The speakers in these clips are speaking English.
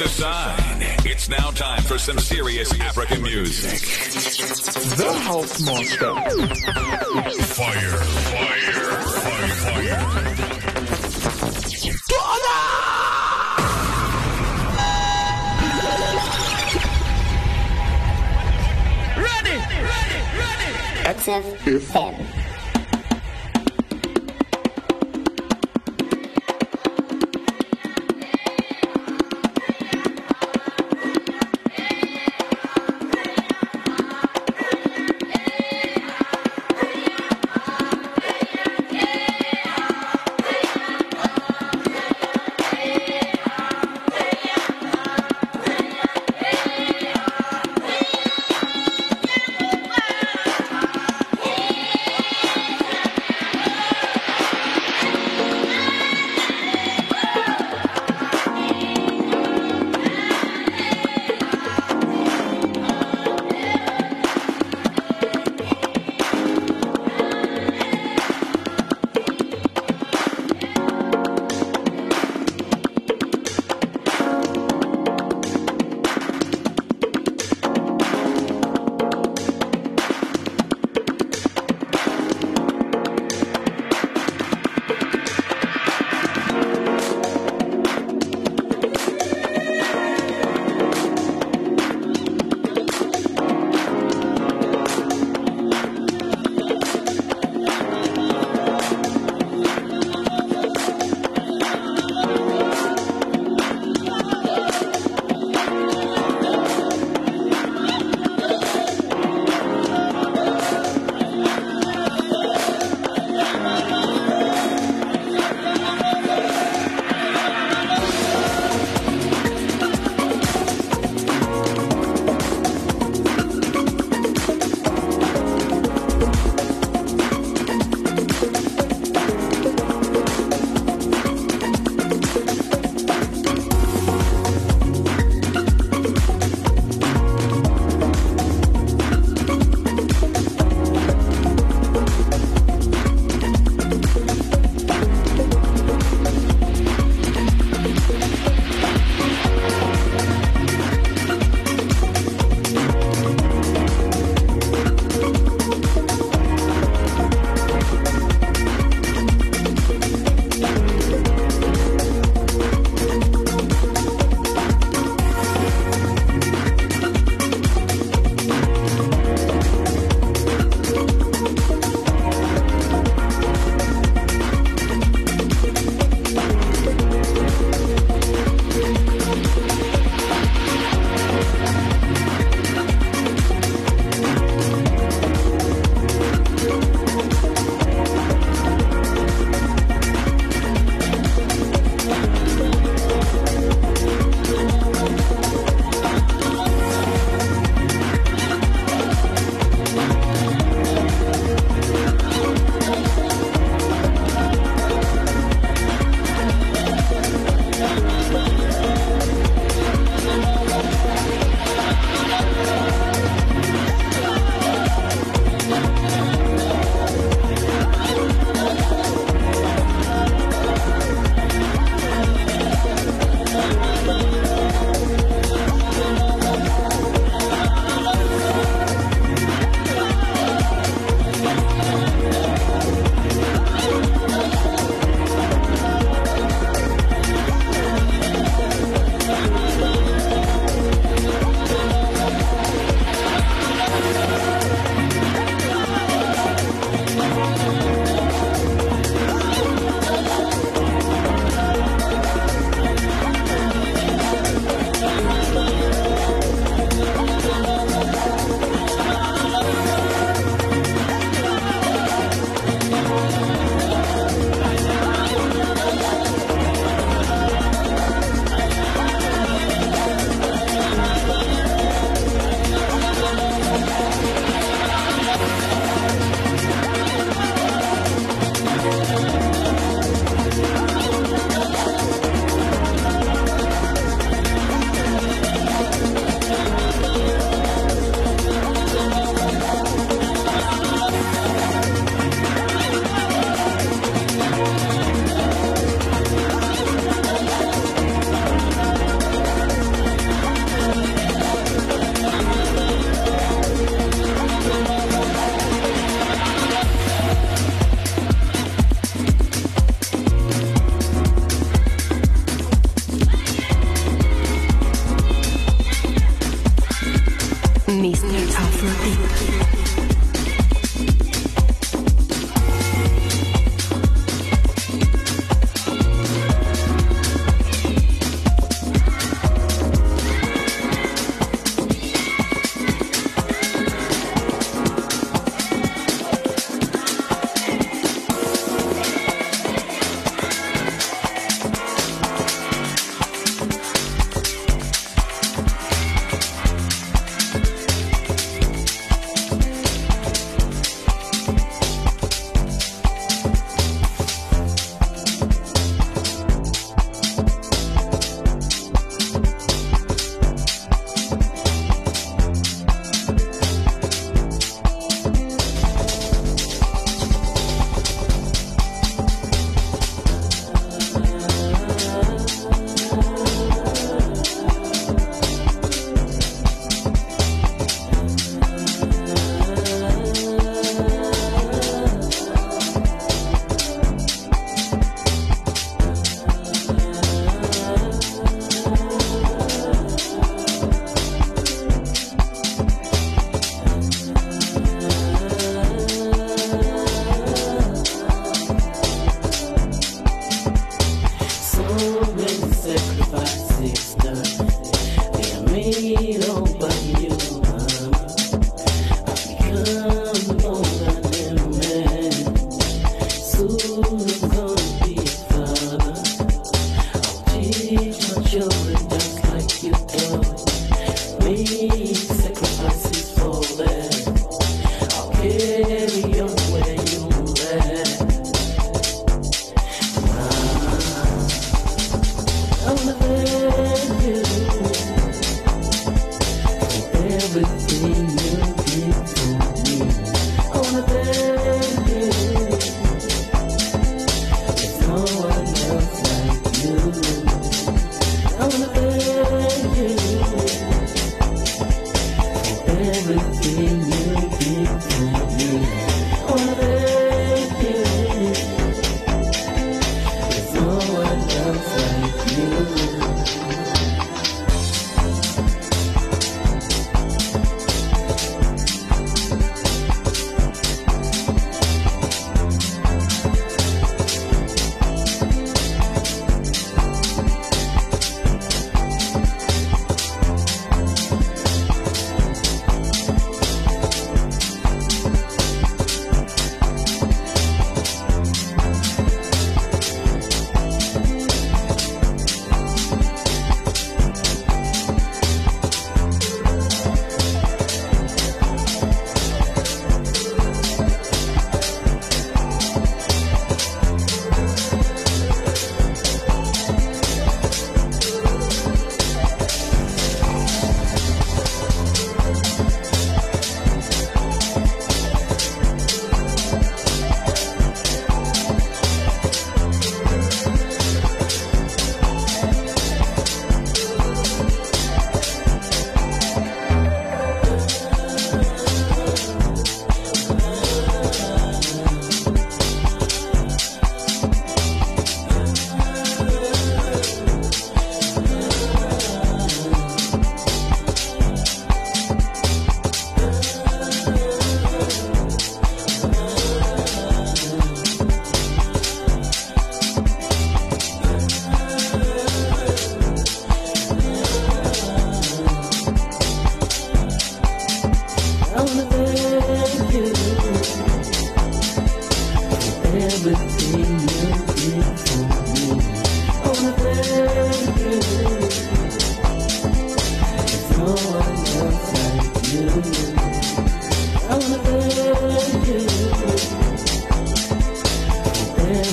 It's a sign. It's now time for some serious African music. The House Master. Fire, fire, fire, fire. Ready, ready, ready. XFM.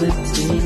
For me.